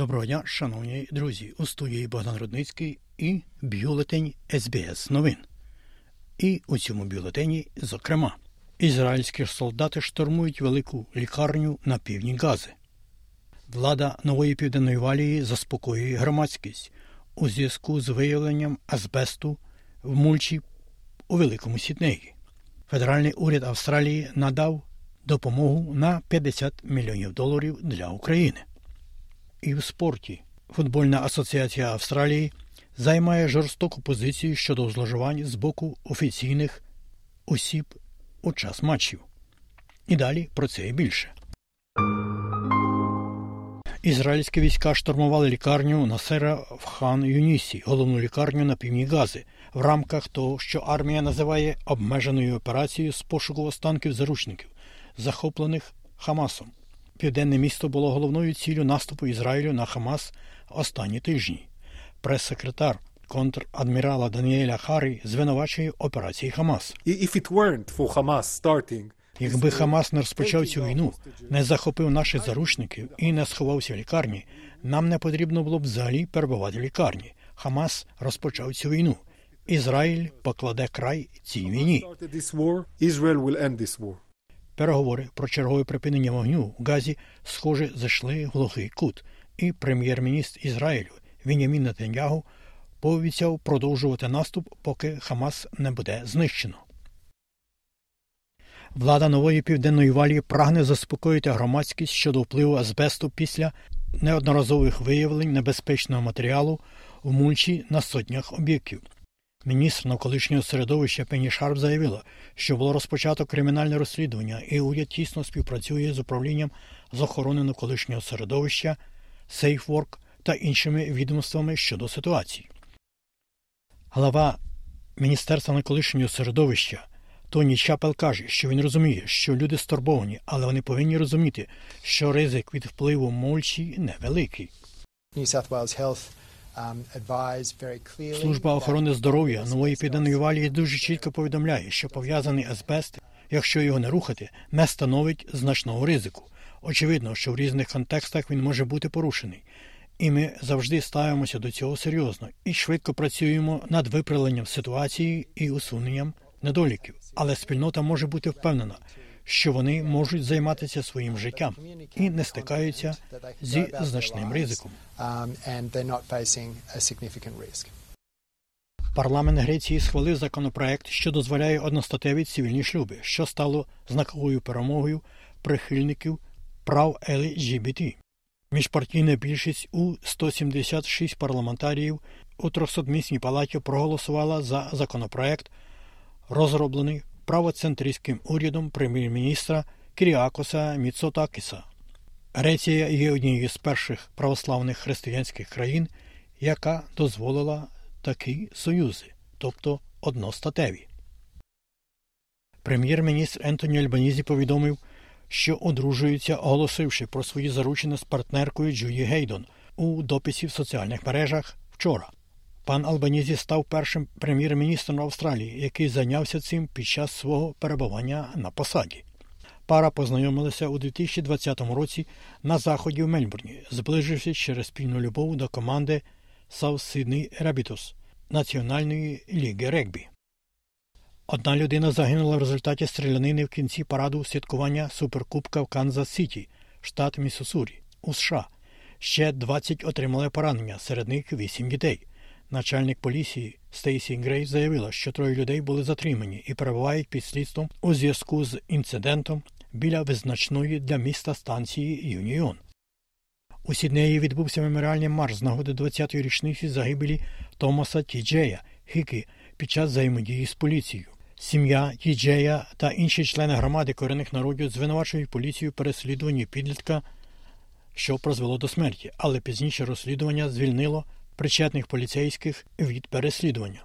Доброго дня, шановні друзі, у студії Богдан Рудницький і бюлетень СБС новин. І у цьому бюлетені, зокрема, ізраїльські солдати штурмують велику лікарню на півдні Гази. Влада нової південної валії заспокоює громадськість у зв'язку з виявленням азбесту в мульчі у Великому Сіднеї. Федеральний уряд Австралії надав допомогу на 50 мільйонів доларів для України. І в спорті футбольна асоціація Австралії займає жорстоку позицію щодо зловживань з боку офіційних осіб у час матчів. І далі про це і більше. Ізраїльські війська штурмували лікарню Насера в хан Юнісі, головну лікарню на півдні Гази, в рамках того, що армія називає обмеженою операцією з пошуку останків заручників, захоплених Хамасом. Південне місто було головною ціллю наступу Ізраїлю на Хамас останні тижні. Прес-секретар контрадмірала Даніеля Харі звинувачує операції Хамас. If it weren't for Hamas starting, Якби Хамас не розпочав цю війну, не захопив наших заручників і не сховався в лікарні, нам не потрібно було б взагалі перебувати в лікарні. Хамас розпочав цю війну. Ізраїль покладе край цій війні. Переговори про чергове припинення вогню в Газі, схоже, зайшли в глухий кут, і прем'єр-міністр Ізраїлю Біньямін Нетаньягу пообіцяв продовжувати наступ, поки Хамас не буде знищено. Влада Нової Південної Валії прагне заспокоїти громадськість щодо впливу азбесту після неодноразових виявлень небезпечного матеріалу в мульчі на сотнях об'єктів. Міністр навколишнього середовища Пенні Шарп заявила, що було розпочато кримінальне розслідування, і уряд тісно співпрацює з управлінням з охорони навколишнього середовища, SafeWork та іншими відомствами щодо ситуації. Глава Міністерства навколишнього середовища Тоні Чапел каже, що він розуміє, що люди стурбовані, але вони повинні розуміти, що ризик від впливу мульчі невеликий. New South Wales Health um, Служба охорони здоров'я нової південної валії дуже чітко повідомляє, що пов'язаний азбест, якщо його не рухати, не становить значного ризику. Очевидно, що в різних контекстах він може бути порушений. І ми завжди ставимося до цього серйозно і швидко працюємо над виправленням ситуації і усуненням недоліків. Але спільнота може бути впевнена, що вони можуть займатися своїм життям і не стикаються зі значним ризиком. um. Парламент Греції схвалив законопроект, що дозволяє одностатеві цивільні шлюби, що стало знаковою перемогою прихильників прав ЛГБТ. Міжпартійна більшість у 176 парламентаріїв у 300-місній палаті проголосувала за законопроект, розроблений правоцентристським урядом прем'єр-міністра Кіріакоса Міцотакіса. Греція є однією з перших православних християнських країн, яка дозволила такі союзи, тобто одностатеві. Прем'єр-міністр Ентоні Альбанізі повідомив, що одружується, оголосивши про свої заручини з партнеркою Джуї Гейдон у дописі в соціальних мережах вчора. Пан Албанізі став першим прем'єр-міністром Австралії, який зайнявся цим під час свого перебування на посаді. Пара познайомилася у 2020 році на заході в Мельбурні, зближившись через спільну любов до команди South Sydney Rabbitohs Національної ліги регбі. Одна людина загинула в результаті стрілянини в кінці параду святкування Суперкубка в Канзас Сіті, штат Міссусурі, у США. Ще 20 отримали поранення, серед них 8 дітей. Начальник поліції Стейсі Грей заявила, що троє людей були затримані і перебувають під слідством у зв'язку з інцидентом біля визначної для міста станції Юніон. У Сіднеї відбувся меморіальний марш з нагоди 20-ї річниці загибелі Томаса Тіджея Хіки під час взаємодії з поліцією. Сім'я Тіджея та інші члени громади корінних народів звинувачують поліцію переслідуванні підлітка, що призвело до смерті, але пізніше розслідування звільнило причетних поліцейських від переслідування.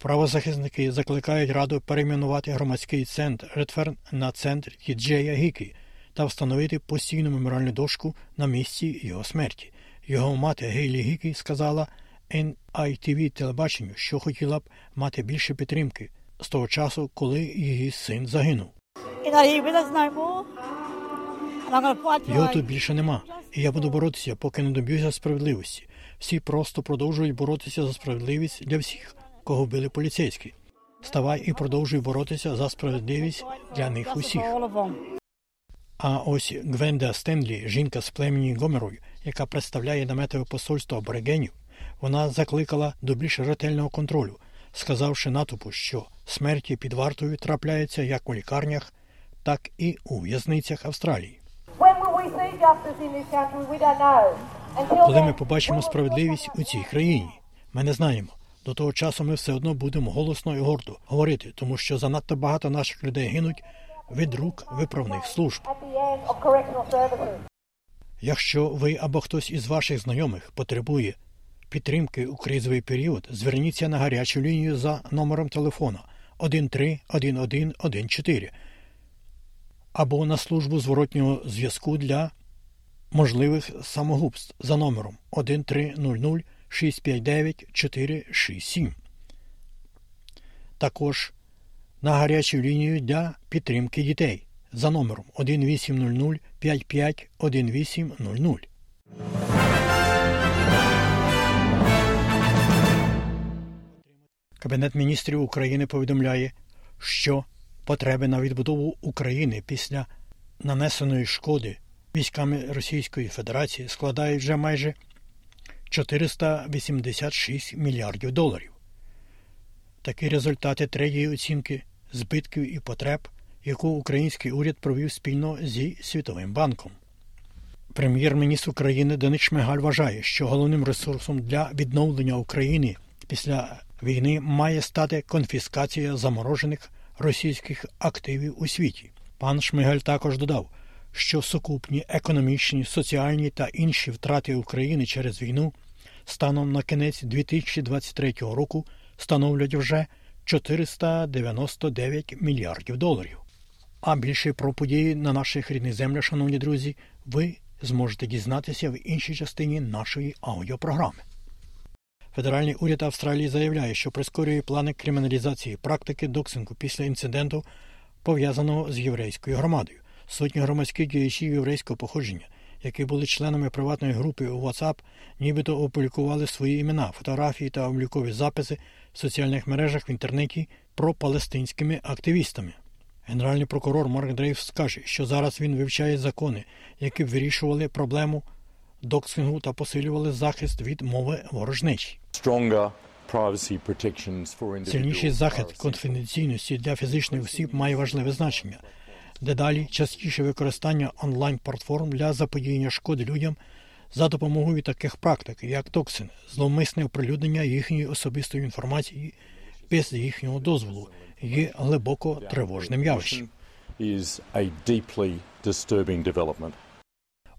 Правозахисники закликають раду перейменувати громадський центр Редферн на центр Тіджея Гікі та встановити постійну меморіальну дошку на місці його смерті. Його мати Гейлі Гікі сказала NITV телебаченню, що хотіла б мати більше підтримки з того часу, коли її син загинув. Його тут більше нема. І я буду боротися, поки не доб'юся справедливості. Всі просто продовжують боротися за справедливість для всіх, кого вбили поліцейські. Ставай і продовжуй боротися за справедливість для них усіх. А ось Гвенда Стенлі, жінка з племені Гомерою, яка представляє наметове посольство аборигенів, вона закликала до більш ретельного контролю, сказавши натовпу, що смерті під вартою трапляються як у лікарнях, так і у в'язницях Австралії. When will we see justice in this country? We don't know. Коли ми побачимо справедливість у цій країні, ми не знаємо. До того часу ми все одно будемо голосно і гордо говорити, тому що занадто багато наших людей гинуть від рук виправних служб. Якщо ви або хтось із ваших знайомих потребує підтримки у кризовий період, зверніться на гарячу лінію за номером телефона 131114 або на службу зворотнього зв'язку для можливих самогубств за номером 1300 659 467. Також на гарячу лінію для підтримки дітей за номером 1800 55 1800. Кабінет міністрів України повідомляє, що потреби на відбудову України після нанесеної шкоди військами Російської Федерації складають вже майже 486 мільярдів доларів. Такі результати третьої оцінки збитків і потреб, яку український уряд провів спільно зі Світовим банком. Прем'єр-міністр України Денис Шмигаль вважає, що головним ресурсом для відновлення України після війни має стати конфіскація заморожених російських активів у світі. Пан Шмигаль також додав, що сукупні економічні, соціальні та інші втрати України через війну станом на кінець 2023 року становлять вже 499 мільярдів доларів. А більше про події на наших рідних землях, шановні друзі, ви зможете дізнатися в іншій частині нашої аудіопрограми. Федеральний уряд Австралії заявляє, що прискорює плани криміналізації практики доксингу після інциденту, пов'язаного з єврейською громадою. Сотні громадських діячів єврейського походження, які були членами приватної групи у WhatsApp, нібито опублікували свої імена, фотографії та облікові записи в соціальних мережах в інтернеті про палестинськими активістами. Генеральний прокурор Марк Дрейвс каже, що зараз він вивчає закони, які б вирішували проблему доксингу та посилювали захист від мови ворожнечі. Сильніший захист конфіденційності для фізичних осіб має важливе значення. Дедалі частіше використання онлайн-платформ для заподіяння шкоди людям за допомогою таких практик, як токсин, зловмисне оприлюднення їхньої особистої інформації без їхнього дозволу, є глибоко тривожним явищем.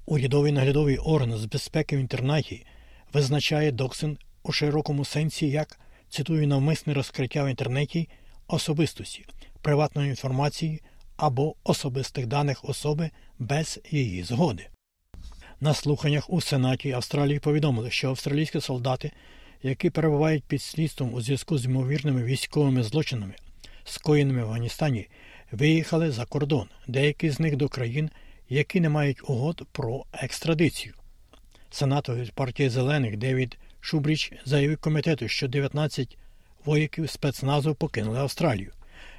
Урядовий наглядовий орган з безпеки в інтернеті визначає доксин у широкому сенсі як цитую навмисне розкриття в інтернеті особистості, приватної інформації або особистих даних особи без її згоди. На слуханнях у Сенаті Австралії повідомили, що австралійські солдати, які перебувають під слідством у зв'язку з ймовірними військовими злочинами, скоєними в Афганістані, виїхали за кордон, деякі з них до країн, які не мають угод про екстрадицію. Сенатор від партії зелених Девід Шубріч заявив комітету, що 19 вояків спецназу покинули Австралію.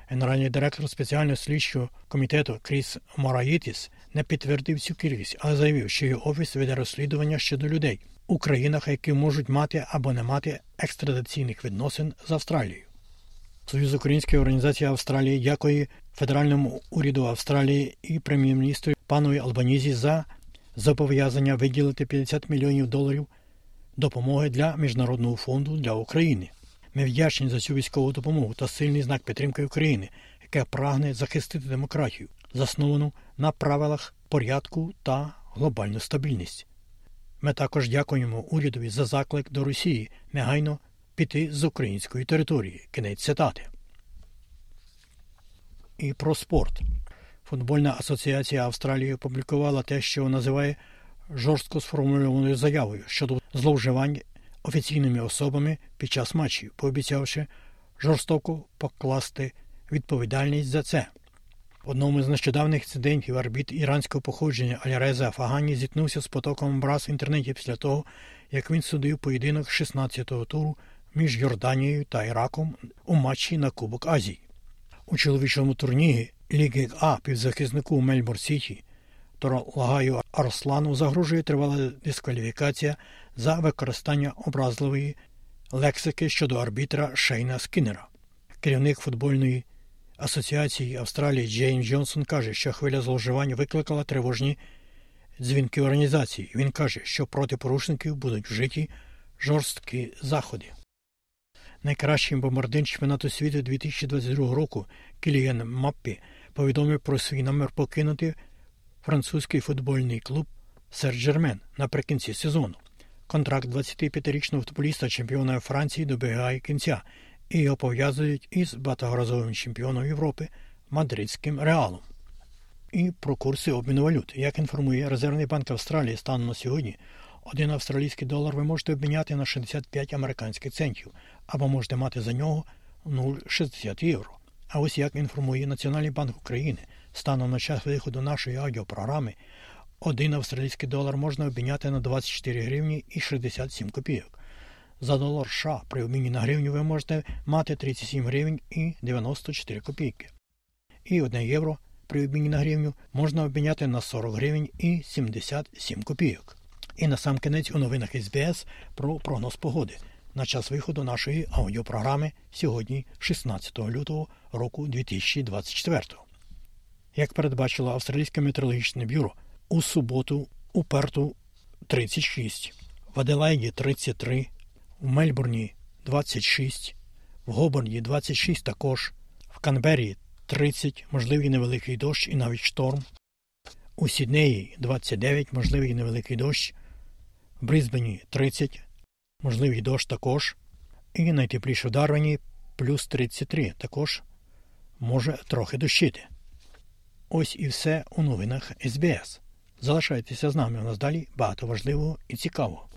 Генеральний директор спеціального слідчого комітету Кріс Мораїтіс не підтвердив цю кількість, але заявив, що його офіс веде розслідування щодо людей у країнах, які можуть мати або не мати екстрадиційних відносин з Австралією. Союз Української організації Австралії дякує федеральному уряду Австралії і прем'єр-міністру панові Албанізі за зобов'язання виділити 50 мільйонів доларів допомоги для Міжнародного фонду для України. Ми вдячні за цю військову допомогу та сильний знак підтримки України, яке прагне захистити демократію, засновану на правилах порядку та глобальну стабільність. Ми також дякуємо урядові за заклик до Росії негайно піти з української території. Кінець цитати. І про спорт. Футбольна асоціація Австралії опублікувала те, що називає жорстко сформульованою заявою щодо зловживань офіційними особами під час матчів, пообіцявши жорстоко покласти відповідальність за це. В одному з нещодавних інцидентів арбіт іранського походження Аляреза Фагані зіткнувся з потоком образ в інтернеті після того, як він судив поєдинок 16-го туру між Йорданією та Іраком у матчі на Кубок Азії. У чоловічому турнірі Ліги А півзахиснику Мельбур Сіті Торлагаю Арслану загрожує тривала дискваліфікація за використання образливої лексики щодо арбітра Шейна Скіннера. Керівник футбольної асоціації Австралії Джейн Джонсон каже, що хвиля зловживань викликала тривожні дзвінки організації. Він каже, що проти порушників будуть вжиті жорсткі заходи. Найкращим бомбардир чемпіонату світу 2022 року Кілієн Маппі повідомив про свій намір покинути французький футбольний клуб Сер-Джермен наприкінці сезону. Контракт 25-річного футболіста чемпіона Франції добігає кінця і його пов'язують із багаторазовим чемпіоном Європи мадридським реалом. І про курси обміну валют. Як інформує Резервний банк Австралії станом на сьогодні, один австралійський долар ви можете обміняти на 65 американських центів або можете мати за нього 0,60 євро. А ось як інформує Національний банк України, станом на час виходу нашої аудіопрограми, один австралійський долар можна обміняти на 24 гривні і 67 копійок. За долар США при обміні на гривню ви можете мати 37 гривень і 94 копійки. І 1 євро при обміні на гривню можна обміняти на 40 гривень і 77 копійок. І на сам кінець у новинах СБС про прогноз погоди на час виходу нашої аудіопрограми сьогодні, 16 лютого року 2024. Як передбачило Австралійське метеорологічне бюро, у суботу у Перту 36, в Аделаїді 33, в Мельбурні 26, в Гоборні 26 також, в Канбері 30, можливий невеликий дощ і навіть шторм, у Сіднеї 29, можливий невеликий дощ, в Брисбені 30, можливий дощ також, і найтепліше в Дарвені плюс 33 також може трохи дощити. Ось і все у новинах СБС. Залишайтеся з нами у нас далі багато важливого і цікавого.